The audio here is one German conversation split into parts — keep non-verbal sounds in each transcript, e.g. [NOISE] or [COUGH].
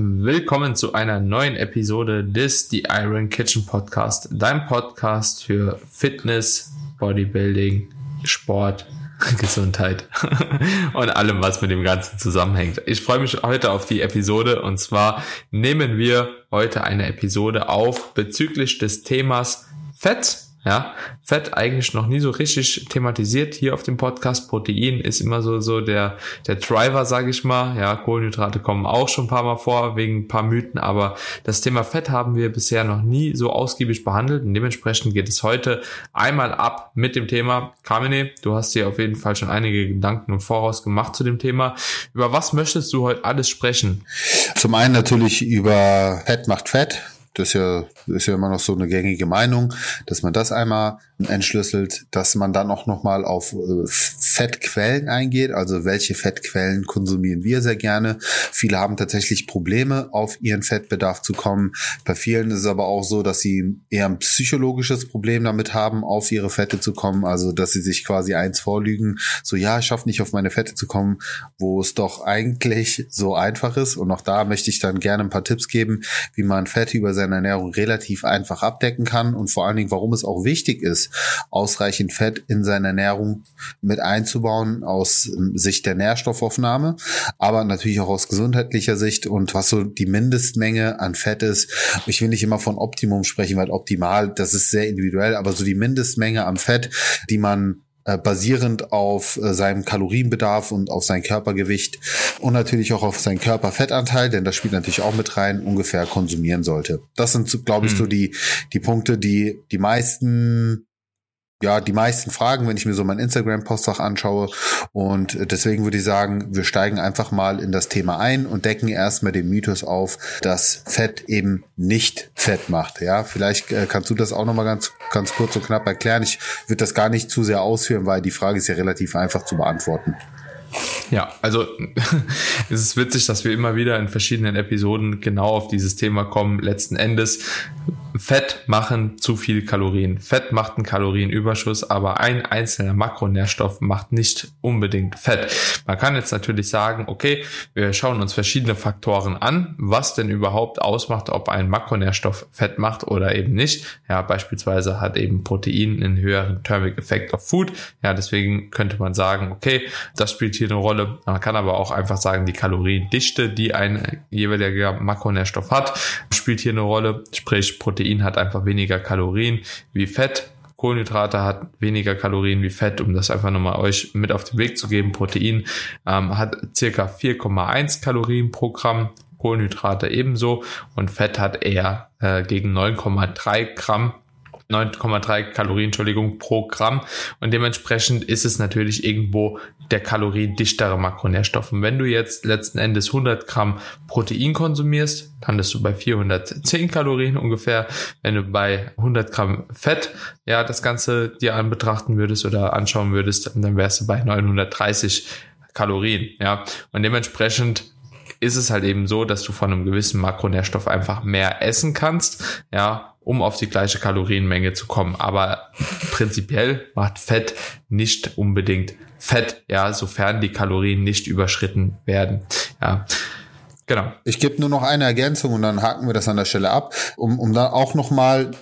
Willkommen zu einer neuen Episode des The Iron Kitchen Podcast, dein Podcast für Fitness, Bodybuilding, Sport, [LAUGHS] Gesundheit [LAUGHS] und allem, was mit dem Ganzen zusammenhängt. Ich freue mich heute auf die Episode und zwar nehmen wir heute eine Episode auf bezüglich des Themas Fett ja, Fett eigentlich noch nie so richtig thematisiert hier auf dem Podcast. Protein ist immer so, so der, der Driver, sage ich mal. Ja, Kohlenhydrate kommen auch schon ein paar Mal vor, wegen ein paar Mythen, aber das Thema Fett haben wir bisher noch nie so ausgiebig behandelt und dementsprechend geht es heute einmal ab mit dem Thema. Kamine, du hast dir auf jeden Fall schon einige Gedanken im Voraus gemacht zu dem Thema. Über was möchtest du heute alles sprechen? Zum einen natürlich über Fett macht Fett das ist ja, ist ja immer noch so eine gängige Meinung, dass man das einmal entschlüsselt, dass man dann auch nochmal auf äh, Fettquellen eingeht, also welche Fettquellen konsumieren wir sehr gerne. Viele haben tatsächlich Probleme, auf ihren Fettbedarf zu kommen. Bei vielen ist es aber auch so, dass sie eher ein psychologisches Problem damit haben, auf ihre Fette zu kommen, also dass sie sich quasi eins vorlügen, so ja, ich schaffe nicht auf meine Fette zu kommen, wo es doch eigentlich so einfach ist. Und auch da möchte ich dann gerne ein paar Tipps geben, wie man Fette über seine Ernährung relativ einfach abdecken kann und vor allen Dingen, warum es auch wichtig ist, ausreichend Fett in seine Ernährung mit einzubauen aus ähm, Sicht der Nährstoffaufnahme, aber natürlich auch aus gesundheitlicher Sicht und was so die Mindestmenge an Fett ist. Ich will nicht immer von Optimum sprechen, weil optimal, das ist sehr individuell, aber so die Mindestmenge an Fett, die man äh, basierend auf äh, seinem Kalorienbedarf und auf sein Körpergewicht und natürlich auch auf seinen Körperfettanteil, denn das spielt natürlich auch mit rein, ungefähr konsumieren sollte. Das sind, glaube ich, hm. so die, die Punkte, die die meisten ja, die meisten Fragen, wenn ich mir so mein Instagram-Postfach anschaue. Und deswegen würde ich sagen, wir steigen einfach mal in das Thema ein und decken erstmal den Mythos auf, dass Fett eben nicht Fett macht. Ja, vielleicht äh, kannst du das auch nochmal ganz, ganz kurz und knapp erklären. Ich würde das gar nicht zu sehr ausführen, weil die Frage ist ja relativ einfach zu beantworten. Ja, also [LAUGHS] es ist witzig, dass wir immer wieder in verschiedenen Episoden genau auf dieses Thema kommen. Letzten Endes, Fett machen zu viel Kalorien. Fett macht einen Kalorienüberschuss, aber ein einzelner Makronährstoff macht nicht unbedingt Fett. Man kann jetzt natürlich sagen, okay, wir schauen uns verschiedene Faktoren an, was denn überhaupt ausmacht, ob ein Makronährstoff Fett macht oder eben nicht. Ja, beispielsweise hat eben Protein einen höheren Thermic Effect of Food. Ja, deswegen könnte man sagen, okay, das spielt hier eine Rolle. Man kann aber auch einfach sagen, die Kaloriendichte, die ein jeweiliger Makronährstoff hat, spielt hier eine Rolle. Sprich, Protein hat einfach weniger Kalorien wie Fett. Kohlenhydrate hat weniger Kalorien wie Fett, um das einfach nochmal euch mit auf den Weg zu geben. Protein ähm, hat circa 4,1 Kalorien pro Gramm, Kohlenhydrate ebenso und Fett hat eher äh, gegen 9,3 Gramm 9,3 Kalorien, Entschuldigung, pro Gramm. Und dementsprechend ist es natürlich irgendwo der kaloriendichtere Makronährstoff. Und wenn du jetzt letzten Endes 100 Gramm Protein konsumierst, landest du bei 410 Kalorien ungefähr. Wenn du bei 100 Gramm Fett, ja, das Ganze dir an betrachten würdest oder anschauen würdest, dann wärst du bei 930 Kalorien, ja. Und dementsprechend ist es halt eben so, dass du von einem gewissen Makronährstoff einfach mehr essen kannst, ja, um auf die gleiche Kalorienmenge zu kommen. Aber prinzipiell macht Fett nicht unbedingt Fett, ja, sofern die Kalorien nicht überschritten werden, ja. Genau. Ich gebe nur noch eine Ergänzung und dann haken wir das an der Stelle ab, um, um dann auch nochmal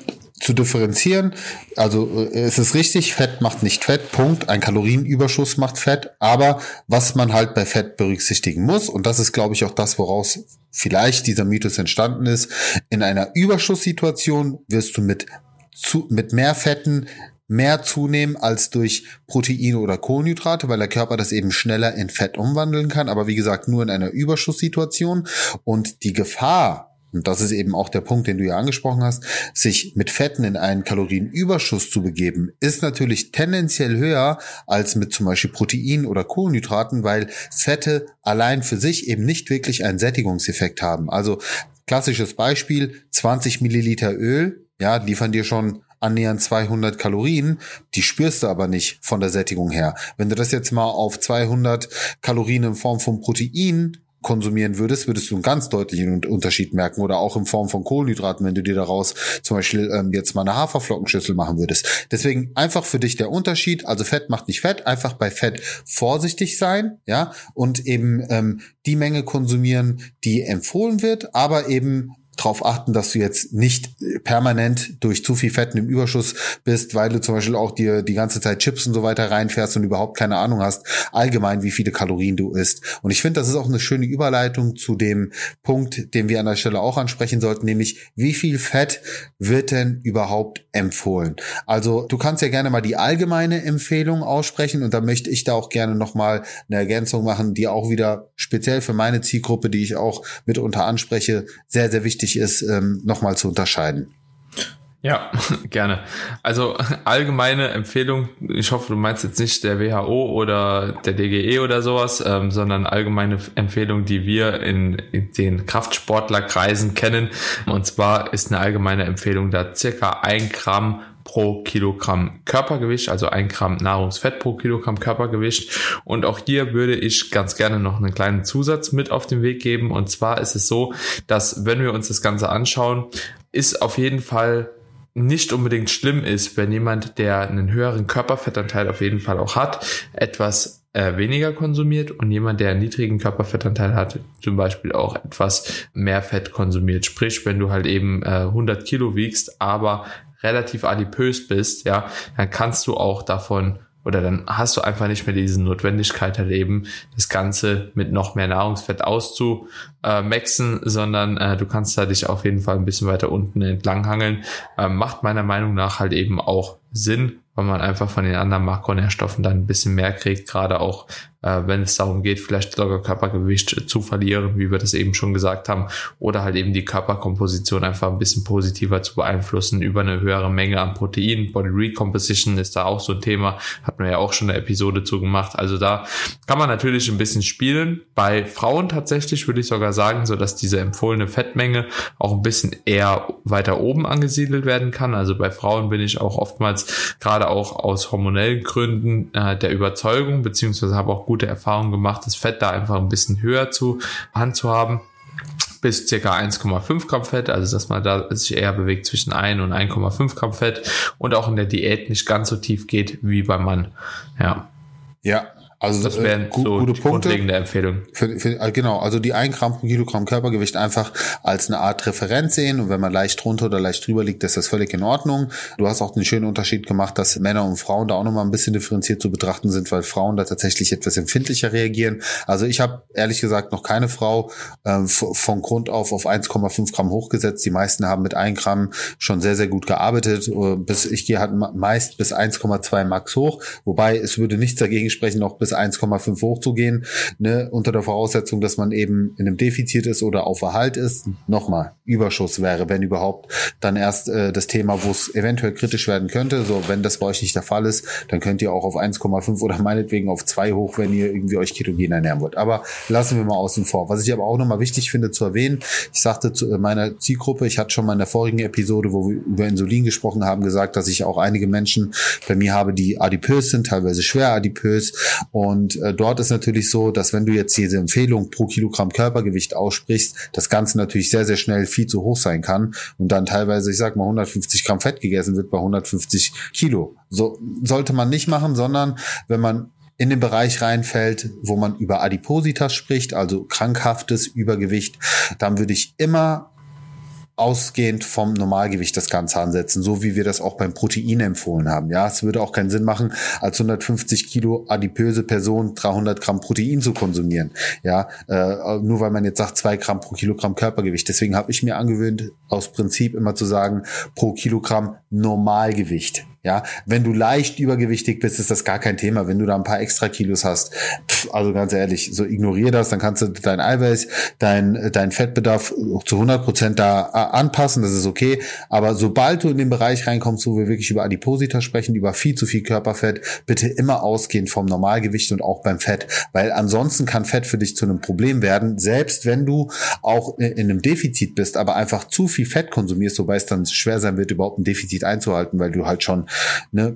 zu differenzieren. Also äh, es ist richtig, Fett macht nicht Fett, Punkt. Ein Kalorienüberschuss macht Fett. Aber was man halt bei Fett berücksichtigen muss, und das ist, glaube ich, auch das, woraus vielleicht dieser Mythos entstanden ist, in einer Überschusssituation wirst du mit, zu, mit mehr Fetten mehr zunehmen als durch Proteine oder Kohlenhydrate, weil der Körper das eben schneller in Fett umwandeln kann. Aber wie gesagt, nur in einer Überschusssituation. Und die Gefahr, und das ist eben auch der Punkt, den du ja angesprochen hast, sich mit Fetten in einen Kalorienüberschuss zu begeben, ist natürlich tendenziell höher als mit zum Beispiel Proteinen oder Kohlenhydraten, weil Fette allein für sich eben nicht wirklich einen Sättigungseffekt haben. Also klassisches Beispiel, 20 Milliliter Öl, ja, liefern dir schon annähernd 200 Kalorien, die spürst du aber nicht von der Sättigung her. Wenn du das jetzt mal auf 200 Kalorien in Form von Protein konsumieren würdest, würdest du einen ganz deutlichen Unterschied merken oder auch in Form von Kohlenhydraten, wenn du dir daraus zum Beispiel ähm, jetzt mal eine Haferflockenschüssel machen würdest. Deswegen einfach für dich der Unterschied, also Fett macht nicht Fett, einfach bei Fett vorsichtig sein, ja, und eben ähm, die Menge konsumieren, die empfohlen wird, aber eben darauf achten, dass du jetzt nicht permanent durch zu viel Fetten im Überschuss bist, weil du zum Beispiel auch dir die ganze Zeit Chips und so weiter reinfährst und überhaupt keine Ahnung hast, allgemein wie viele Kalorien du isst. Und ich finde, das ist auch eine schöne Überleitung zu dem Punkt, den wir an der Stelle auch ansprechen sollten, nämlich wie viel Fett wird denn überhaupt empfohlen? Also du kannst ja gerne mal die allgemeine Empfehlung aussprechen und da möchte ich da auch gerne nochmal eine Ergänzung machen, die auch wieder speziell für meine Zielgruppe, die ich auch mitunter anspreche, sehr, sehr wichtig wichtig ist, ähm, nochmal zu unterscheiden. Ja, [LAUGHS] gerne. Also [LAUGHS] allgemeine Empfehlung, ich hoffe, du meinst jetzt nicht der WHO oder der DGE oder sowas, ähm, sondern allgemeine Empfehlung, die wir in, in den Kraftsportlerkreisen kennen. Und zwar ist eine allgemeine Empfehlung da circa ein Gramm pro Kilogramm Körpergewicht, also ein Gramm Nahrungsfett pro Kilogramm Körpergewicht. Und auch hier würde ich ganz gerne noch einen kleinen Zusatz mit auf den Weg geben. Und zwar ist es so, dass wenn wir uns das Ganze anschauen, ist auf jeden Fall nicht unbedingt schlimm ist, wenn jemand, der einen höheren Körperfettanteil auf jeden Fall auch hat, etwas äh, weniger konsumiert und jemand, der einen niedrigen Körperfettanteil hat, zum Beispiel auch etwas mehr Fett konsumiert. Sprich, wenn du halt eben äh, 100 Kilo wiegst, aber relativ adipös bist, ja, dann kannst du auch davon oder dann hast du einfach nicht mehr diese Notwendigkeit halt eben das Ganze mit noch mehr Nahrungsfett auszumaxen, sondern äh, du kannst da dich auf jeden Fall ein bisschen weiter unten entlang hangeln. Äh, macht meiner Meinung nach halt eben auch Sinn, weil man einfach von den anderen Makronährstoffen dann ein bisschen mehr kriegt, gerade auch äh, wenn es darum geht, vielleicht sogar Körpergewicht zu verlieren, wie wir das eben schon gesagt haben, oder halt eben die Körperkomposition einfach ein bisschen positiver zu beeinflussen über eine höhere Menge an Protein. Body Recomposition ist da auch so ein Thema, hat man ja auch schon eine Episode zu gemacht. Also da kann man natürlich ein bisschen spielen. Bei Frauen tatsächlich würde ich sogar sagen, so dass diese empfohlene Fettmenge auch ein bisschen eher weiter oben angesiedelt werden kann. Also bei Frauen bin ich auch oftmals gerade auch aus hormonellen Gründen äh, der Überzeugung, beziehungsweise habe auch gute Erfahrungen gemacht, das Fett da einfach ein bisschen höher zu Hand zu haben bis circa 1,5 Gramm Fett, also dass man da sich eher bewegt zwischen 1 und 1,5 Gramm Fett und auch in der Diät nicht ganz so tief geht wie beim Mann. Ja. Ja, also das wären äh, so gute Punkte. grundlegende Empfehlung. Für, für, äh, genau, also die 1 Gramm pro Kilogramm Körpergewicht einfach als eine Art Referenz sehen und wenn man leicht drunter oder leicht drüber liegt, ist das völlig in Ordnung. Du hast auch einen schönen Unterschied gemacht, dass Männer und Frauen da auch nochmal ein bisschen differenziert zu betrachten sind, weil Frauen da tatsächlich etwas empfindlicher reagieren. Also ich habe ehrlich gesagt noch keine Frau äh, von Grund auf auf 1,5 Gramm hochgesetzt. Die meisten haben mit 1 Gramm schon sehr, sehr gut gearbeitet. Äh, bis ich gehe halt meist bis 1,2 Max hoch, wobei es würde nichts dagegen sprechen, noch bis bis 1,5 hochzugehen, ne, unter der Voraussetzung, dass man eben in einem Defizit ist oder auf Erhalt ist. Nochmal, Überschuss wäre, wenn überhaupt, dann erst äh, das Thema, wo es eventuell kritisch werden könnte. So, wenn das bei euch nicht der Fall ist, dann könnt ihr auch auf 1,5 oder meinetwegen auf 2 hoch, wenn ihr irgendwie euch ketogen ernähren wollt. Aber lassen wir mal außen vor. Was ich aber auch nochmal wichtig finde zu erwähnen, ich sagte zu äh, meiner Zielgruppe, ich hatte schon mal in der vorigen Episode, wo wir über Insulin gesprochen haben, gesagt, dass ich auch einige Menschen bei mir habe, die adipös sind, teilweise schwer adipös und äh, dort ist natürlich so, dass wenn du jetzt diese Empfehlung pro Kilogramm Körpergewicht aussprichst, das Ganze natürlich sehr, sehr schnell viel zu hoch sein kann und dann teilweise, ich sag mal, 150 Gramm Fett gegessen wird bei 150 Kilo. So sollte man nicht machen, sondern wenn man in den Bereich reinfällt, wo man über Adipositas spricht, also krankhaftes Übergewicht, dann würde ich immer ausgehend vom Normalgewicht das Ganze ansetzen, so wie wir das auch beim Protein empfohlen haben. Ja, es würde auch keinen Sinn machen, als 150 Kilo adipöse Person 300 Gramm Protein zu konsumieren. Ja, äh, nur weil man jetzt sagt zwei Gramm pro Kilogramm Körpergewicht. Deswegen habe ich mir angewöhnt, aus Prinzip immer zu sagen, pro Kilogramm Normalgewicht. Ja, wenn du leicht übergewichtig bist, ist das gar kein Thema. Wenn du da ein paar extra Kilos hast, pff, also ganz ehrlich, so ignorier das, dann kannst du dein Eiweiß, dein, dein Fettbedarf zu 100 Prozent da äh, anpassen, das ist okay. Aber sobald du in den Bereich reinkommst, wo wir wirklich über Adiposita sprechen, über viel zu viel Körperfett, bitte immer ausgehend vom Normalgewicht und auch beim Fett, weil ansonsten kann Fett für dich zu einem Problem werden, selbst wenn du auch in einem Defizit bist, aber einfach zu viel Fett konsumierst, wobei es dann schwer sein wird, überhaupt ein Defizit einzuhalten, weil du halt schon ne,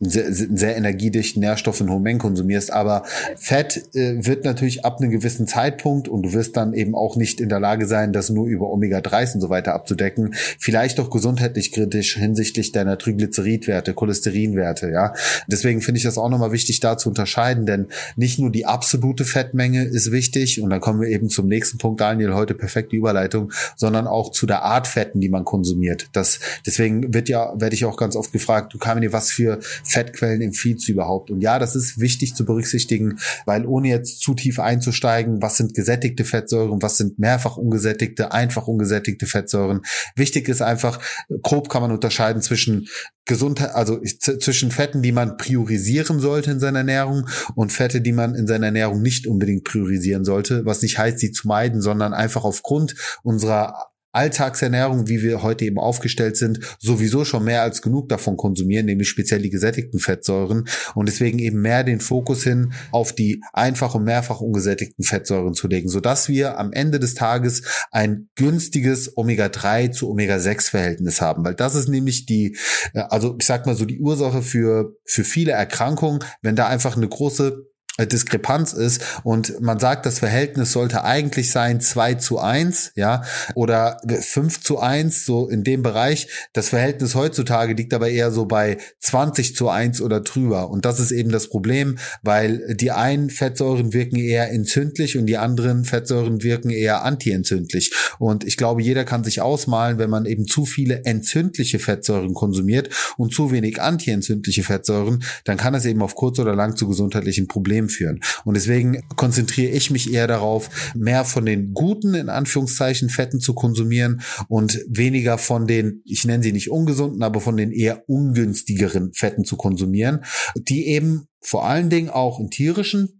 einen sehr, sehr energiedichten Nährstoff in hohen Mengen konsumierst. Aber Fett äh, wird natürlich ab einem gewissen Zeitpunkt und du wirst dann eben auch nicht in der Lage sein, das nur über Omega-3s und so weiter abzudecken. Vielleicht auch gesundheitlich kritisch hinsichtlich deiner Triglyceridwerte, Cholesterinwerte, ja. Deswegen finde ich das auch nochmal wichtig, da zu unterscheiden, denn nicht nur die absolute Fettmenge ist wichtig und dann kommen wir eben zum nächsten Punkt, Daniel, heute perfekte Überleitung, sondern auch zu der Art Fetten, die man konsumiert. Das, deswegen wird ja, werde ich auch ganz oft gefragt, du Kamini, was für Fettquellen empfiehlst du überhaupt? Und ja, das ist wichtig zu berücksichtigen, weil ohne jetzt zu tief einzusteigen, was sind gesättigte Fettsäuren, was sind mehrfach ungesättigte, einfach ungesättigte Fettsäuren. Wichtig ist einfach, grob kann man unterscheiden zwischen Gesundheit, also zwischen Fetten, die man priorisieren sollte in seiner Ernährung und Fette, die man in seiner Ernährung nicht unbedingt priorisieren sollte, was nicht heißt, sie zu meiden, sondern einfach aufgrund unserer Alltagsernährung, wie wir heute eben aufgestellt sind, sowieso schon mehr als genug davon konsumieren, nämlich speziell die gesättigten Fettsäuren. Und deswegen eben mehr den Fokus hin auf die einfach und mehrfach ungesättigten Fettsäuren zu legen, sodass wir am Ende des Tages ein günstiges Omega-3 zu Omega-6-Verhältnis haben, weil das ist nämlich die, äh, also ich sag mal so die Ursache für, für viele Erkrankungen, wenn da einfach eine große Diskrepanz ist und man sagt, das Verhältnis sollte eigentlich sein 2 zu 1, ja, oder 5 zu 1, so in dem Bereich. Das Verhältnis heutzutage liegt aber eher so bei 20 zu 1 oder drüber. Und das ist eben das Problem, weil die einen Fettsäuren wirken eher entzündlich und die anderen Fettsäuren wirken eher antientzündlich. Und ich glaube, jeder kann sich ausmalen, wenn man eben zu viele entzündliche Fettsäuren konsumiert und zu wenig antientzündliche Fettsäuren, dann kann es eben auf kurz oder lang zu gesundheitlichen Problemen Problem führen. Und deswegen konzentriere ich mich eher darauf, mehr von den guten, in Anführungszeichen, Fetten zu konsumieren und weniger von den, ich nenne sie nicht ungesunden, aber von den eher ungünstigeren Fetten zu konsumieren, die eben vor allen Dingen auch in tierischen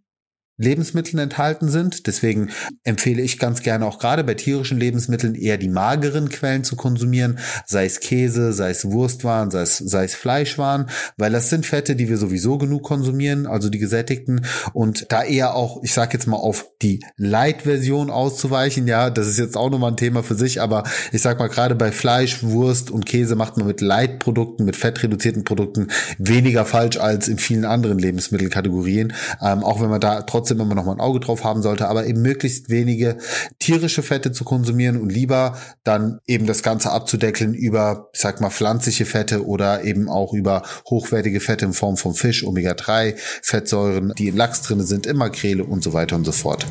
Lebensmitteln enthalten sind. Deswegen empfehle ich ganz gerne auch gerade bei tierischen Lebensmitteln eher die mageren Quellen zu konsumieren, sei es Käse, sei es Wurstwaren, sei es, sei es Fleischwaren, weil das sind Fette, die wir sowieso genug konsumieren, also die gesättigten und da eher auch, ich sage jetzt mal auf die Light-Version auszuweichen, ja, das ist jetzt auch nochmal ein Thema für sich, aber ich sag mal gerade bei Fleisch, Wurst und Käse macht man mit Light-Produkten, mit fettreduzierten Produkten weniger falsch als in vielen anderen Lebensmittelkategorien, ähm, auch wenn man da trotzdem trotzdem immer noch mal ein Auge drauf haben sollte, aber eben möglichst wenige tierische Fette zu konsumieren und lieber dann eben das Ganze abzudeckeln über, ich sag mal, pflanzliche Fette oder eben auch über hochwertige Fette in Form von Fisch, Omega-3, Fettsäuren, die in Lachs drin sind, in Makrele und so weiter und so fort.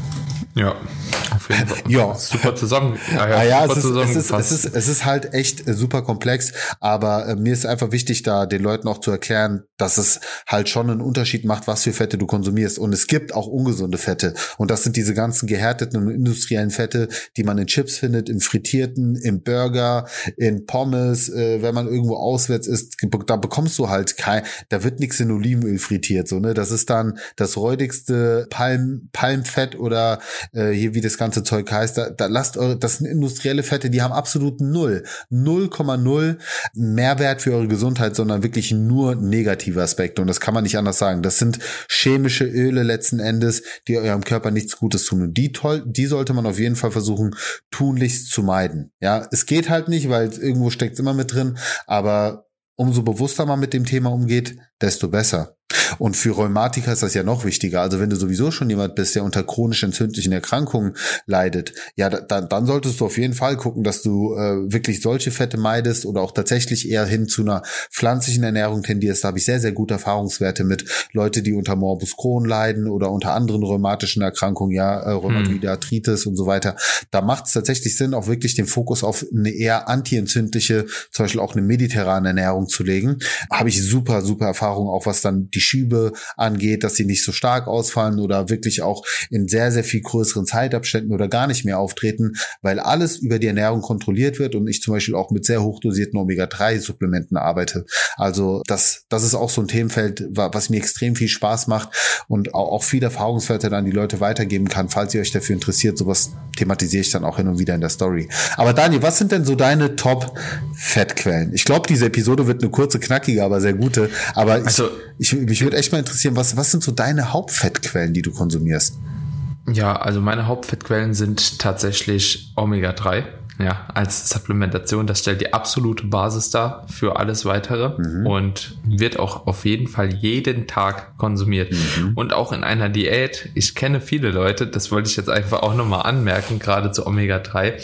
Ja, auf jeden Fall. [LAUGHS] ja. Super zusammen. Ja, ja, ah, ja super es, ist, es, ist, es, ist, es ist halt echt äh, super komplex, aber äh, mir ist einfach wichtig, da den Leuten auch zu erklären, dass es halt schon einen Unterschied macht, was für Fette du konsumierst. Und es gibt auch ungesunde Fette. Und das sind diese ganzen gehärteten und industriellen Fette, die man in Chips findet, im Frittierten, im Burger, in Pommes, äh, wenn man irgendwo auswärts ist, da bekommst du halt kein, da wird nichts in Olivenöl frittiert, so, ne? Das ist dann das räudigste Palm, Palmfett oder äh, hier, wie das ganze Zeug heißt. Da, da lasst eure, das sind industrielle Fette, die haben absolut null, 0,0 Mehrwert für eure Gesundheit, sondern wirklich nur negative Aspekte. Und das kann man nicht anders sagen. Das sind chemische Öle letzten Endes, die eurem Körper nichts Gutes tun. Und die toll, die sollte man auf jeden Fall versuchen, tunlichst zu meiden. Ja, es geht halt nicht, weil irgendwo steckt es immer mit drin, aber umso bewusster man mit dem Thema umgeht, desto besser. Und für Rheumatiker ist das ja noch wichtiger. Also wenn du sowieso schon jemand bist, der unter chronisch entzündlichen Erkrankungen leidet, ja, dann, dann solltest du auf jeden Fall gucken, dass du äh, wirklich solche Fette meidest oder auch tatsächlich eher hin zu einer pflanzlichen Ernährung tendierst. Da habe ich sehr, sehr gute Erfahrungswerte mit Leute, die unter Morbus Crohn leiden oder unter anderen rheumatischen Erkrankungen, ja, äh, Rheumatoide Arthritis und so weiter. Da macht es tatsächlich Sinn, auch wirklich den Fokus auf eine eher antientzündliche, zum Beispiel auch eine mediterrane Ernährung zu legen. Habe ich super, super Erfahrung, auch was dann die Schübe angeht, dass sie nicht so stark ausfallen oder wirklich auch in sehr, sehr viel größeren Zeitabständen oder gar nicht mehr auftreten, weil alles über die Ernährung kontrolliert wird und ich zum Beispiel auch mit sehr hochdosierten Omega-3-Supplementen arbeite. Also das, das ist auch so ein Themenfeld, was mir extrem viel Spaß macht und auch viel Erfahrungswerte dann die Leute weitergeben kann, falls ihr euch dafür interessiert. Sowas thematisiere ich dann auch hin und wieder in der Story. Aber Daniel, was sind denn so deine Top-Fettquellen? Ich glaube, diese Episode wird eine kurze, knackige, aber sehr gute. Aber also, ich, ich, mich würde echt mal interessieren, was, was sind so deine Hauptfettquellen, die du konsumierst? Ja, also meine Hauptfettquellen sind tatsächlich Omega-3 ja, als Supplementation. Das stellt die absolute Basis dar für alles weitere mhm. und wird auch auf jeden Fall jeden Tag konsumiert. Mhm. Und auch in einer Diät. Ich kenne viele Leute, das wollte ich jetzt einfach auch nochmal anmerken, gerade zu Omega-3,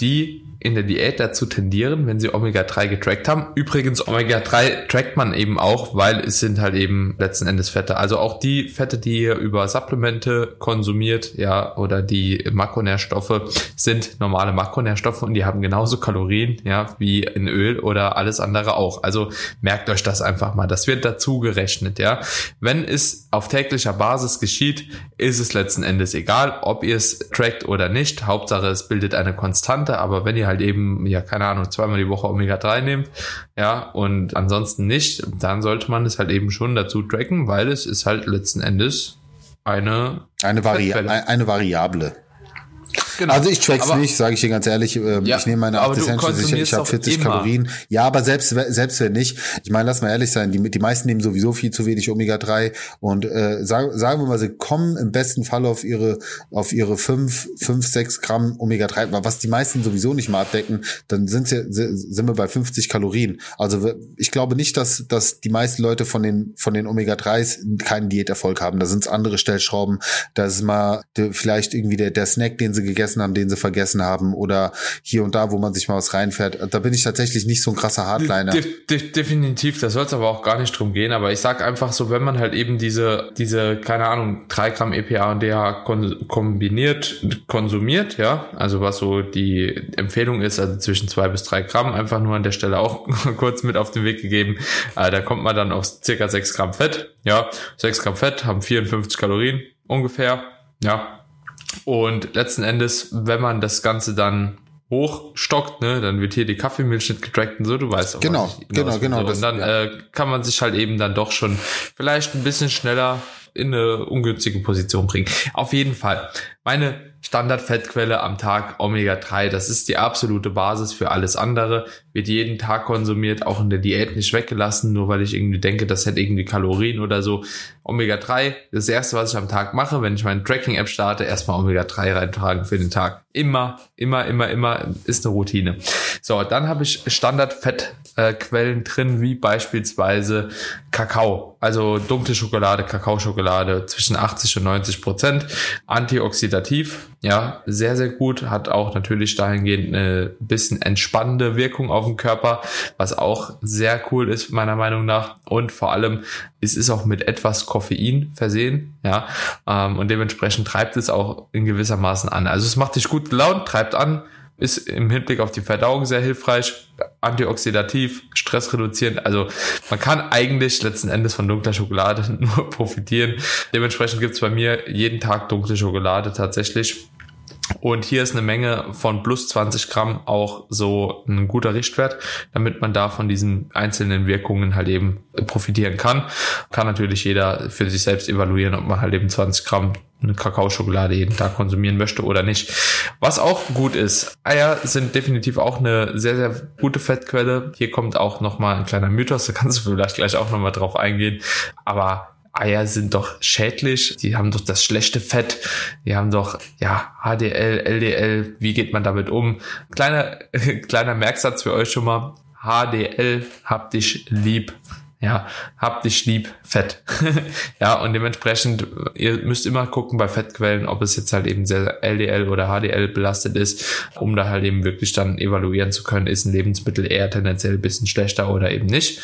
die in der Diät dazu tendieren, wenn sie Omega-3 getrackt haben. Übrigens, Omega-3 trackt man eben auch, weil es sind halt eben letzten Endes Fette. Also auch die Fette, die ihr über Supplemente konsumiert, ja, oder die Makronährstoffe sind normale Makronährstoffe und die haben genauso Kalorien, ja, wie in Öl oder alles andere auch. Also merkt euch das einfach mal. Das wird dazu gerechnet, ja. Wenn es auf täglicher Basis geschieht, ist es letzten Endes egal, ob ihr es trackt oder nicht. Hauptsache, es bildet eine Konstante, aber wenn ihr halt eben, ja, keine Ahnung, zweimal die Woche Omega-3 nehmt, ja, und ansonsten nicht, dann sollte man es halt eben schon dazu tracken, weil es ist halt letzten Endes eine, eine, Vari eine Variable. Genau. Also ich track's aber, nicht, sage ich dir ganz ehrlich. Äh, ja, ich nehme meine 8 Essentials sicher, ich habe 40 immer. Kalorien. Ja, aber selbst selbst wenn nicht, ich meine, lass mal ehrlich sein, die, die meisten nehmen sowieso viel zu wenig Omega-3 und äh, sagen, sagen wir mal, sie kommen im besten Fall auf ihre auf ihre 5, 5, 6 Gramm Omega-3, was die meisten sowieso nicht mal abdecken, dann sind, sie, sind wir bei 50 Kalorien. Also ich glaube nicht, dass, dass die meisten Leute von den, von den Omega-3s keinen Diäterfolg haben. Da sind es andere Stellschrauben. Da ist mal vielleicht irgendwie der, der Snack, den sie gegessen gegessen haben, den sie vergessen haben oder hier und da, wo man sich mal was reinfährt. Da bin ich tatsächlich nicht so ein krasser Hardliner. De de definitiv, da soll es aber auch gar nicht drum gehen. Aber ich sag einfach so, wenn man halt eben diese, diese, keine Ahnung, drei Gramm EPA und DHA kon kombiniert, konsumiert, ja, also was so die Empfehlung ist, also zwischen zwei bis drei Gramm, einfach nur an der Stelle auch [LAUGHS] kurz mit auf den Weg gegeben. Äh, da kommt man dann auf circa sechs Gramm Fett, ja, sechs Gramm Fett haben 54 Kalorien ungefähr, ja, und letzten Endes, wenn man das Ganze dann hochstockt, ne, dann wird hier die Kaffeemilch nicht getrackt und so, du weißt auch. Genau, genau, genau. So. Und dann ja. äh, kann man sich halt eben dann doch schon vielleicht ein bisschen schneller in eine ungünstige Position bringen. Auf jeden Fall. Meine Standardfettquelle am Tag Omega-3. Das ist die absolute Basis für alles andere. Wird jeden Tag konsumiert, auch in der Diät nicht weggelassen, nur weil ich irgendwie denke, das hätte irgendwie Kalorien oder so. Omega-3, das erste, was ich am Tag mache, wenn ich meine Tracking-App starte, erstmal Omega-3 reintragen für den Tag. Immer, immer, immer, immer ist eine Routine. So, dann habe ich Standardfettquellen drin, wie beispielsweise Kakao, also dunkle Schokolade, Kakaoschokolade zwischen 80 und 90 Prozent, antioxidativ, ja, sehr, sehr gut. Hat auch natürlich dahingehend eine bisschen entspannende Wirkung auf den Körper, was auch sehr cool ist, meiner Meinung nach. Und vor allem, es ist auch mit etwas Koffein versehen, ja. Ähm, und dementsprechend treibt es auch in gewissermaßen an. Also es macht dich gut gelaunt, treibt an, ist im Hinblick auf die Verdauung sehr hilfreich, antioxidativ, stressreduzierend. Also man kann eigentlich letzten Endes von dunkler Schokolade [LAUGHS] nur profitieren. Dementsprechend gibt's bei mir jeden Tag dunkle Schokolade tatsächlich. Und hier ist eine Menge von plus 20 Gramm auch so ein guter Richtwert, damit man da von diesen einzelnen Wirkungen halt eben profitieren kann. Kann natürlich jeder für sich selbst evaluieren, ob man halt eben 20 Gramm eine Kakaoschokolade jeden Tag konsumieren möchte oder nicht. Was auch gut ist, Eier sind definitiv auch eine sehr, sehr gute Fettquelle. Hier kommt auch nochmal ein kleiner Mythos, da kannst du vielleicht gleich auch nochmal drauf eingehen. Aber Eier sind doch schädlich, die haben doch das schlechte Fett, die haben doch, ja, HDL, LDL, wie geht man damit um? Kleiner, [LAUGHS] kleiner Merksatz für euch schon mal, HDL, hab dich lieb. Ja, hab dich lieb, Fett. [LAUGHS] ja, und dementsprechend, ihr müsst immer gucken bei Fettquellen, ob es jetzt halt eben sehr LDL oder HDL belastet ist, um da halt eben wirklich dann evaluieren zu können, ist ein Lebensmittel eher tendenziell ein bisschen schlechter oder eben nicht.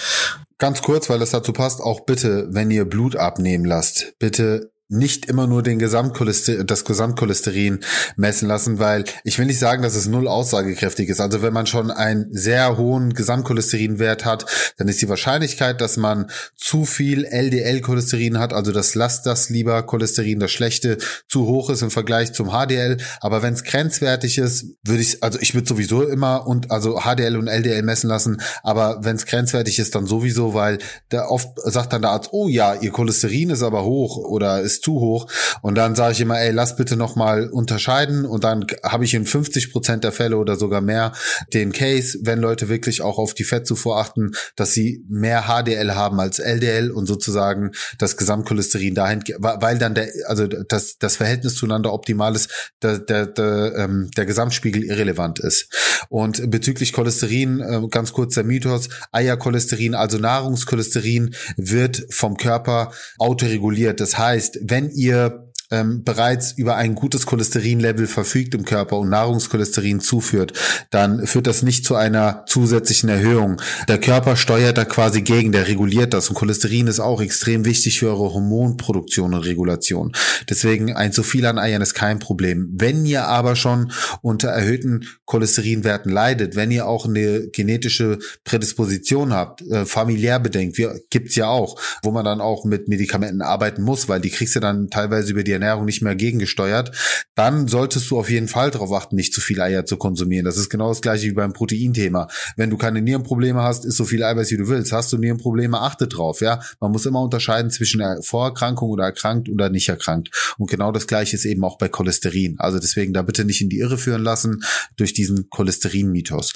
Ganz kurz, weil das dazu passt, auch bitte, wenn ihr Blut abnehmen lasst, bitte nicht immer nur den Gesamtcholester das Gesamtcholesterin messen lassen, weil ich will nicht sagen, dass es null aussagekräftig ist. Also wenn man schon einen sehr hohen Gesamtcholesterinwert hat, dann ist die Wahrscheinlichkeit, dass man zu viel LDL-Cholesterin hat, also das lasst das lieber Cholesterin, das schlechte, zu hoch ist im Vergleich zum HDL. Aber wenn es grenzwertig ist, würde ich, also ich würde sowieso immer und also HDL und LDL messen lassen. Aber wenn es grenzwertig ist, dann sowieso, weil da oft sagt dann der Arzt, oh ja, ihr Cholesterin ist aber hoch oder ist ist zu hoch. Und dann sage ich immer, ey, lass bitte nochmal unterscheiden und dann habe ich in 50 Prozent der Fälle oder sogar mehr den Case, wenn Leute wirklich auch auf die Fettzufuhr achten, dass sie mehr HDL haben als LDL und sozusagen das Gesamtcholesterin dahin, weil dann der, also das, das Verhältnis zueinander optimal ist, der, der, der, ähm, der Gesamtspiegel irrelevant ist. Und bezüglich Cholesterin, äh, ganz kurz der Mythos, Eiercholesterin, also Nahrungscholesterin, wird vom Körper autoreguliert. Das heißt, wenn ihr ähm, bereits über ein gutes Cholesterinlevel verfügt im Körper und Nahrungscholesterin zuführt, dann führt das nicht zu einer zusätzlichen Erhöhung. Der Körper steuert da quasi gegen, der reguliert das und Cholesterin ist auch extrem wichtig für eure Hormonproduktion und Regulation. Deswegen ein zu viel an Eiern ist kein Problem. Wenn ihr aber schon unter erhöhten Cholesterinwerten leidet, wenn ihr auch eine genetische Prädisposition habt, äh, familiär bedenkt, wir, gibt's ja auch, wo man dann auch mit Medikamenten arbeiten muss, weil die kriegst du dann teilweise über die Ernährung nicht mehr gegengesteuert, dann solltest du auf jeden Fall darauf achten, nicht zu viel Eier zu konsumieren. Das ist genau das gleiche wie beim Proteinthema. Wenn du keine Nierenprobleme hast, ist so viel Eiweiß, wie du willst. Hast du Nierenprobleme, achte drauf, ja. Man muss immer unterscheiden zwischen Vorerkrankung oder erkrankt oder nicht erkrankt. Und genau das gleiche ist eben auch bei Cholesterin. Also deswegen da bitte nicht in die Irre führen lassen durch diesen Cholesterin-Mythos.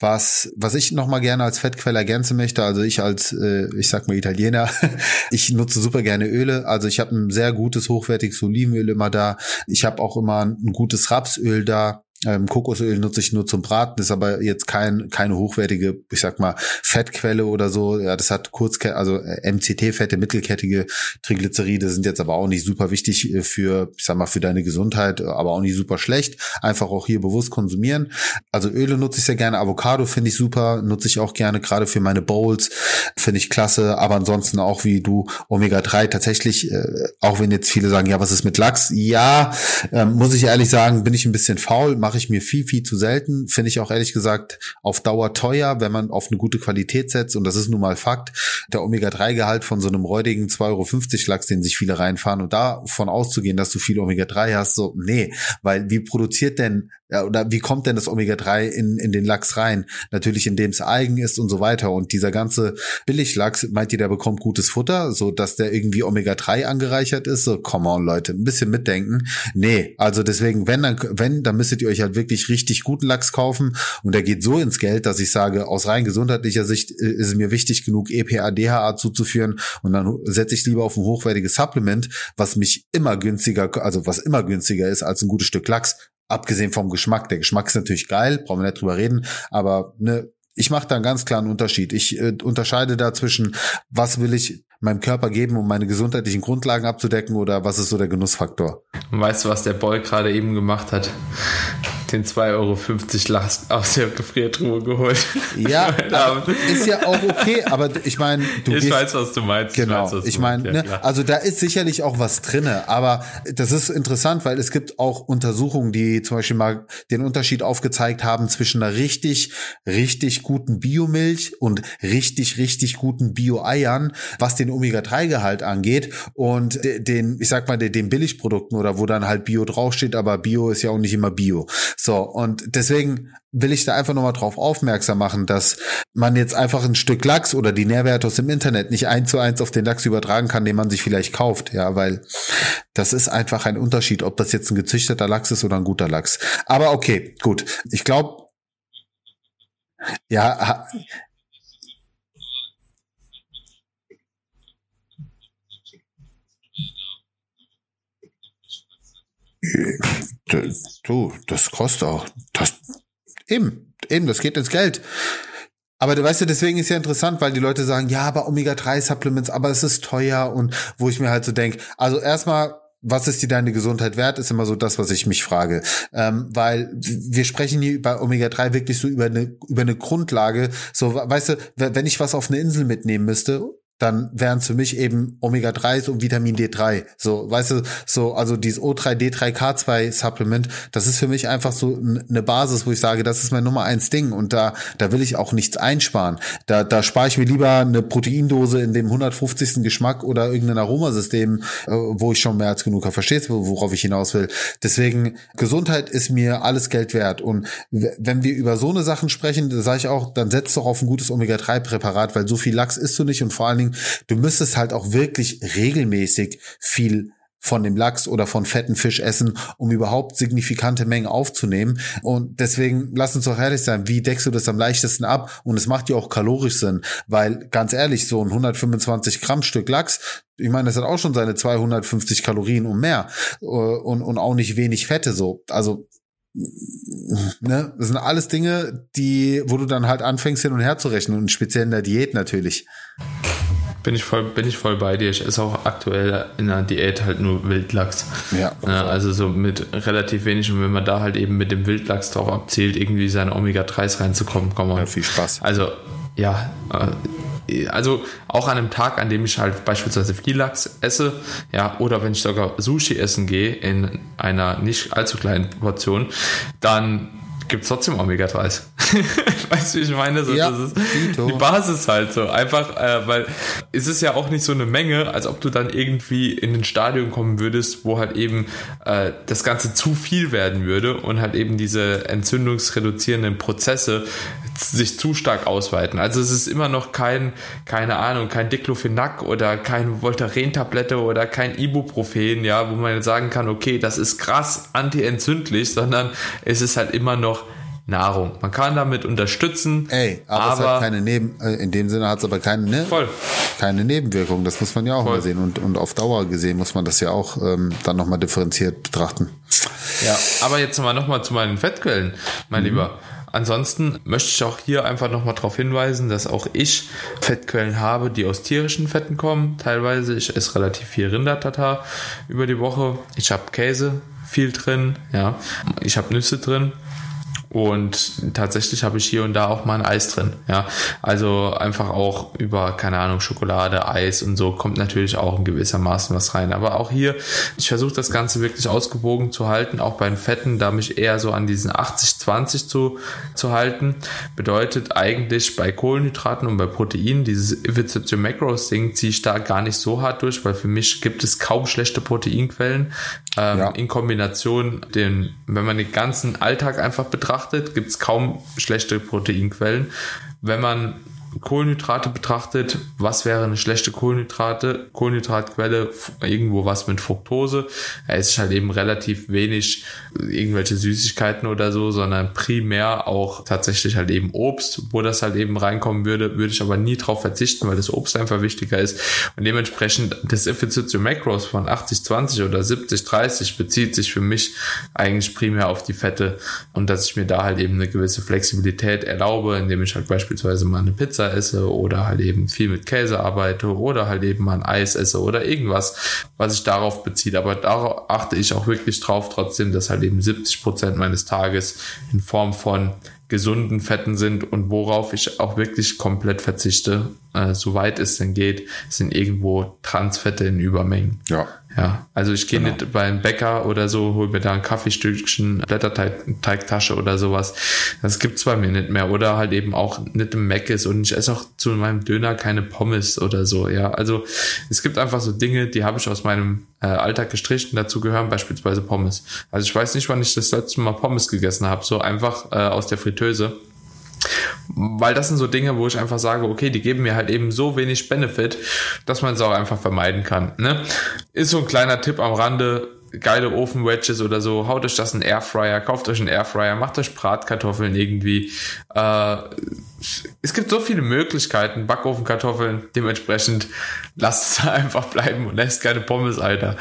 Was, was ich nochmal gerne als Fettquelle ergänzen möchte, also ich als, äh, ich sag mal Italiener, [LAUGHS] ich nutze super gerne Öle. Also ich habe ein sehr gutes, hochwertiges Olivenöl immer da. Ich habe auch immer ein gutes Rapsöl da. Ähm, Kokosöl nutze ich nur zum Braten, ist aber jetzt kein, keine hochwertige, ich sag mal, Fettquelle oder so. Ja, das hat Kurzkette, also äh, MCT-Fette, mittelkettige Triglyceride sind jetzt aber auch nicht super wichtig äh, für, ich sag mal, für deine Gesundheit, aber auch nicht super schlecht. Einfach auch hier bewusst konsumieren. Also Öle nutze ich sehr gerne. Avocado finde ich super, nutze ich auch gerne, gerade für meine Bowls. Finde ich klasse. Aber ansonsten auch wie du Omega-3 tatsächlich, äh, auch wenn jetzt viele sagen, ja, was ist mit Lachs? Ja, ähm, muss ich ehrlich sagen, bin ich ein bisschen faul, mache mache ich mir viel, viel zu selten. Finde ich auch ehrlich gesagt auf Dauer teuer, wenn man auf eine gute Qualität setzt. Und das ist nun mal Fakt. Der Omega-3-Gehalt von so einem räudigen 2,50 Euro Lachs, den sich viele reinfahren und davon auszugehen, dass du viel Omega-3 hast, so, nee. Weil wie produziert denn ja, oder wie kommt denn das Omega-3 in, in den Lachs rein? Natürlich, indem es Algen ist und so weiter. Und dieser ganze Billiglachs, meint ihr, der bekommt gutes Futter, so dass der irgendwie Omega-3 angereichert ist? So, come on, Leute, ein bisschen mitdenken. Nee, also deswegen, wenn, dann, wenn, dann müsstet ihr euch halt wirklich richtig guten Lachs kaufen. Und der geht so ins Geld, dass ich sage, aus rein gesundheitlicher Sicht äh, ist es mir wichtig genug, EPA, DHA zuzuführen. Und dann setze ich lieber auf ein hochwertiges Supplement, was mich immer günstiger, also was immer günstiger ist als ein gutes Stück Lachs. Abgesehen vom Geschmack. Der Geschmack ist natürlich geil, brauchen wir nicht drüber reden, aber ne, ich mache da einen ganz klaren Unterschied. Ich äh, unterscheide da zwischen, was will ich meinem Körper geben, um meine gesundheitlichen Grundlagen abzudecken oder was ist so der Genussfaktor? Weißt du, was der Boy gerade eben gemacht hat? Den 2,50 Euro Last aus der Gefriertruhe geholt. Ja, [LAUGHS] ist ja auch okay, aber ich meine, du Ich gehst, weiß, was du meinst. Genau, ich, weiß, ich meine, ne, also da ist sicherlich auch was drinne, aber das ist interessant, weil es gibt auch Untersuchungen, die zum Beispiel mal den Unterschied aufgezeigt haben zwischen einer richtig, richtig guten Biomilch und richtig, richtig guten Bio-Eiern, was den Omega-3-Gehalt angeht und den, ich sag mal, den Billigprodukten oder wo dann halt Bio draufsteht, aber Bio ist ja auch nicht immer Bio. So, und deswegen will ich da einfach nochmal drauf aufmerksam machen, dass man jetzt einfach ein Stück Lachs oder die Nährwerte aus dem Internet nicht eins zu eins auf den Lachs übertragen kann, den man sich vielleicht kauft, ja, weil das ist einfach ein Unterschied, ob das jetzt ein gezüchteter Lachs ist oder ein guter Lachs. Aber okay, gut. Ich glaube, ja, Du, das kostet auch. Das, eben, eben, das geht ins Geld. Aber du weißt ja, deswegen ist ja interessant, weil die Leute sagen, ja, aber Omega-3-Supplements, aber es ist teuer und wo ich mir halt so denke, also erstmal, was ist dir deine Gesundheit wert, ist immer so das, was ich mich frage. Ähm, weil wir sprechen hier bei Omega-3 wirklich so über eine, über eine Grundlage. So, weißt du, wenn ich was auf eine Insel mitnehmen müsste dann wären es für mich eben Omega-3s und Vitamin D3. So, weißt du, so, also dieses O3, D3, K2 Supplement, das ist für mich einfach so eine Basis, wo ich sage, das ist mein Nummer eins Ding und da, da will ich auch nichts einsparen. Da, da spare ich mir lieber eine Proteindose in dem 150. Geschmack oder irgendein Aromasystem, äh, wo ich schon mehr als genug habe. Verstehst du, worauf ich hinaus will? Deswegen, Gesundheit ist mir alles Geld wert und wenn wir über so eine Sachen sprechen, sage ich auch, dann setz doch auf ein gutes Omega-3 Präparat, weil so viel Lachs isst du nicht und vor allen Dingen Dingen, du müsstest halt auch wirklich regelmäßig viel von dem Lachs oder von fetten Fisch essen, um überhaupt signifikante Mengen aufzunehmen. Und deswegen lass uns doch ehrlich sein, wie deckst du das am leichtesten ab? Und es macht ja auch kalorisch Sinn, weil ganz ehrlich, so ein 125 Gramm Stück Lachs, ich meine, das hat auch schon seine 250 Kalorien und mehr äh, und, und auch nicht wenig Fette so. Also ne, das sind alles Dinge, die, wo du dann halt anfängst hin und her zu rechnen und speziell in der Diät natürlich. Bin ich voll, bin ich voll bei dir. Ich esse auch aktuell in der Diät halt nur Wildlachs. Ja. ja also so mit relativ wenig und wenn man da halt eben mit dem Wildlachs drauf abzielt, irgendwie seine Omega-3s reinzukommen, kann man. Ja, viel Spaß. Also, ja, äh, also auch an einem Tag, an dem ich halt beispielsweise viel Lachs esse, ja, oder wenn ich sogar Sushi essen gehe in einer nicht allzu kleinen Portion, dann gibt es trotzdem Omega-3s. [LAUGHS] weißt du, wie ich meine? So, ja, das ist die Basis halt so. Einfach, äh, weil es ist ja auch nicht so eine Menge, als ob du dann irgendwie in ein Stadion kommen würdest, wo halt eben äh, das Ganze zu viel werden würde und halt eben diese entzündungsreduzierenden Prozesse sich zu stark ausweiten. Also es ist immer noch kein, keine Ahnung, kein Diclofenac oder kein Voltaren-Tablette oder kein Ibuprofen, ja, wo man jetzt sagen kann, okay, das ist krass antientzündlich, sondern es ist halt immer noch Nahrung. Man kann damit unterstützen. Ey, aber, aber es hat keine Neben, äh, in dem Sinne hat es aber keine, ne? Voll. keine Nebenwirkung. Das muss man ja auch Voll. mal sehen. Und, und auf Dauer gesehen muss man das ja auch ähm, dann nochmal differenziert betrachten. Ja, aber jetzt mal nochmal zu meinen Fettquellen, mein mhm. Lieber. Ansonsten möchte ich auch hier einfach nochmal darauf hinweisen, dass auch ich Fettquellen habe, die aus tierischen Fetten kommen. Teilweise, ich esse relativ viel Rindertatar über die Woche. Ich habe Käse viel drin, ja. Ich habe Nüsse drin. Und tatsächlich habe ich hier und da auch mal ein Eis drin. Ja, also einfach auch über, keine Ahnung, Schokolade, Eis und so kommt natürlich auch in gewissermaßen was rein. Aber auch hier, ich versuche das Ganze wirklich ausgewogen zu halten, auch bei den Fetten, da mich eher so an diesen 80-20 zu, zu halten. Bedeutet eigentlich bei Kohlenhydraten und bei Proteinen, dieses your macros Ding ziehe ich da gar nicht so hart durch, weil für mich gibt es kaum schlechte Proteinquellen. Ähm, ja. In Kombination, den, wenn man den ganzen Alltag einfach betrachtet, betrachtet, gibt es kaum schlechte Proteinquellen. Wenn man Kohlenhydrate betrachtet, was wäre eine schlechte Kohlenhydrate, Kohlenhydratquelle, irgendwo was mit Fructose. Es ist halt eben relativ wenig irgendwelche Süßigkeiten oder so, sondern primär auch tatsächlich halt eben Obst, wo das halt eben reinkommen würde, würde ich aber nie drauf verzichten, weil das Obst einfach wichtiger ist. Und dementsprechend das Effiziency Macros von 80-20 oder 70-30 bezieht sich für mich eigentlich primär auf die Fette und dass ich mir da halt eben eine gewisse Flexibilität erlaube, indem ich halt beispielsweise mal eine Pizza Pizza esse oder halt eben viel mit Käse arbeite oder halt eben mal ein Eis esse oder irgendwas, was sich darauf bezieht. Aber da achte ich auch wirklich drauf trotzdem, dass halt eben 70 Prozent meines Tages in Form von gesunden Fetten sind und worauf ich auch wirklich komplett verzichte, äh, soweit es denn geht, sind irgendwo Transfette in Übermengen. Ja. Ja, also ich gehe genau. nicht beim Bäcker oder so, hol mir da ein Kaffeestückchen, Blätterteigtasche oder sowas. Das gibt's bei mir nicht mehr. Oder halt eben auch nicht im Mac ist und ich esse auch zu meinem Döner keine Pommes oder so. Ja, also es gibt einfach so Dinge, die habe ich aus meinem äh, Alltag gestrichen. Dazu gehören beispielsweise Pommes. Also ich weiß nicht, wann ich das letzte Mal Pommes gegessen habe. So einfach äh, aus der Fritteuse. Weil das sind so Dinge, wo ich einfach sage, okay, die geben mir halt eben so wenig Benefit, dass man es auch einfach vermeiden kann. Ne? Ist so ein kleiner Tipp am Rande, geile Ofenwedges oder so, haut euch das in Airfryer, kauft euch einen Airfryer, macht euch Bratkartoffeln irgendwie. Äh, es gibt so viele Möglichkeiten, Backofenkartoffeln, dementsprechend lasst es [LAUGHS] einfach bleiben und lässt keine Pommes, Alter.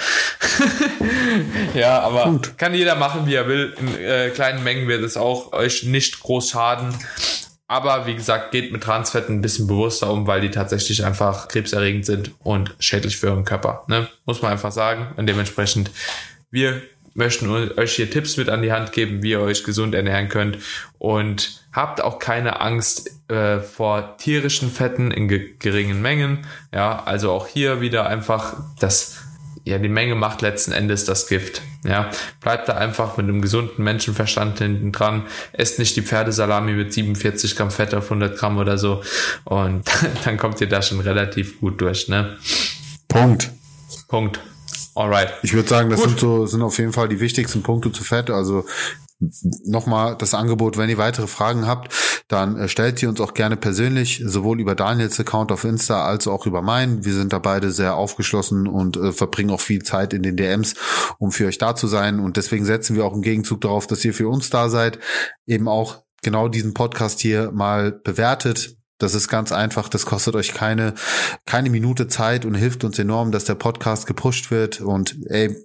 [LAUGHS] ja, aber Gut. kann jeder machen, wie er will. In äh, kleinen Mengen wird es auch euch nicht groß schaden. Aber wie gesagt, geht mit Transfetten ein bisschen bewusster um, weil die tatsächlich einfach krebserregend sind und schädlich für euren Körper. Ne? Muss man einfach sagen. Und dementsprechend, wir möchten euch hier Tipps mit an die Hand geben, wie ihr euch gesund ernähren könnt. Und habt auch keine Angst äh, vor tierischen Fetten in ge geringen Mengen. Ja, also auch hier wieder einfach das ja, die Menge macht letzten Endes das Gift. Ja, bleibt da einfach mit einem gesunden Menschenverstand hinten dran. Esst nicht die Pferdesalami mit 47 Gramm Fett auf 100 Gramm oder so. Und [LAUGHS] dann kommt ihr da schon relativ gut durch, ne? Punkt. Punkt. Alright. Ich würde sagen, das gut. sind so, sind auf jeden Fall die wichtigsten Punkte zu Fett. Also nochmal das Angebot, wenn ihr weitere Fragen habt, dann äh, stellt sie uns auch gerne persönlich, sowohl über Daniels Account auf Insta als auch über meinen. Wir sind da beide sehr aufgeschlossen und äh, verbringen auch viel Zeit in den DMs, um für euch da zu sein. Und deswegen setzen wir auch im Gegenzug darauf, dass ihr für uns da seid, eben auch genau diesen Podcast hier mal bewertet, das ist ganz einfach. Das kostet euch keine, keine Minute Zeit und hilft uns enorm, dass der Podcast gepusht wird. Und ey,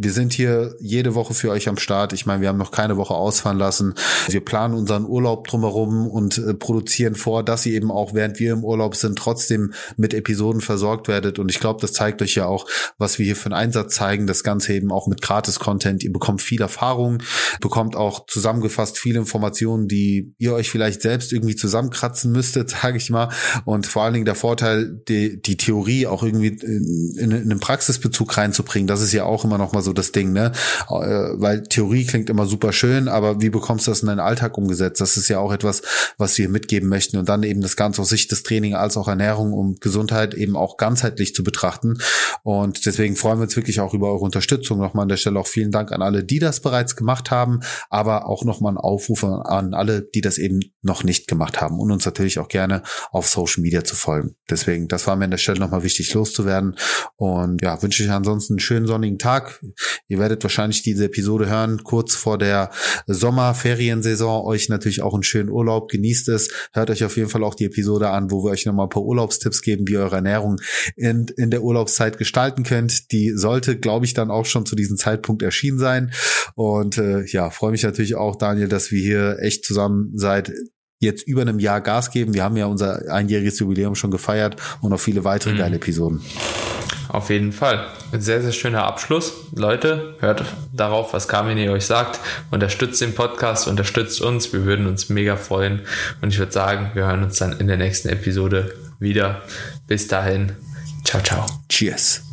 wir sind hier jede Woche für euch am Start. Ich meine, wir haben noch keine Woche ausfahren lassen. Wir planen unseren Urlaub drumherum und äh, produzieren vor, dass ihr eben auch, während wir im Urlaub sind, trotzdem mit Episoden versorgt werdet. Und ich glaube, das zeigt euch ja auch, was wir hier für einen Einsatz zeigen. Das Ganze eben auch mit Gratis-Content. Ihr bekommt viel Erfahrung, bekommt auch zusammengefasst viele Informationen, die ihr euch vielleicht selbst irgendwie zusammenkratzen müsstet, [LAUGHS] sage ich mal. Und vor allen Dingen der Vorteil, die, die Theorie auch irgendwie in, in, in einen Praxisbezug reinzubringen. Das ist ja auch immer noch mal so das Ding, ne? Äh, weil Theorie klingt immer super schön, aber wie bekommst du das in deinen Alltag umgesetzt? Das ist ja auch etwas, was wir mitgeben möchten und dann eben das Ganze aus Sicht des Training als auch Ernährung, um Gesundheit eben auch ganzheitlich zu betrachten. Und deswegen freuen wir uns wirklich auch über eure Unterstützung. Nochmal an der Stelle auch vielen Dank an alle, die das bereits gemacht haben, aber auch nochmal ein Aufruf an alle, die das eben noch nicht gemacht haben und uns natürlich auch gerne auf Social Media zu folgen. Deswegen, das war mir an der Stelle nochmal wichtig loszuwerden und ja, wünsche ich ansonsten einen schönen sonnigen Tag. Ihr werdet wahrscheinlich diese Episode hören, kurz vor der Sommerferiensaison. Euch natürlich auch einen schönen Urlaub. Genießt es. Hört euch auf jeden Fall auch die Episode an, wo wir euch nochmal ein paar Urlaubstipps geben, wie ihr eure Ernährung in, in der Urlaubszeit gestalten könnt. Die sollte, glaube ich, dann auch schon zu diesem Zeitpunkt erschienen sein. Und äh, ja, freue mich natürlich auch, Daniel, dass wir hier echt zusammen seit jetzt über einem Jahr Gas geben. Wir haben ja unser einjähriges Jubiläum schon gefeiert und noch viele weitere mhm. geile Episoden. Auf jeden Fall. Ein sehr, sehr schöner Abschluss. Leute, hört darauf, was Carmine euch sagt. Unterstützt den Podcast, unterstützt uns. Wir würden uns mega freuen. Und ich würde sagen, wir hören uns dann in der nächsten Episode wieder. Bis dahin. Ciao, ciao. Cheers.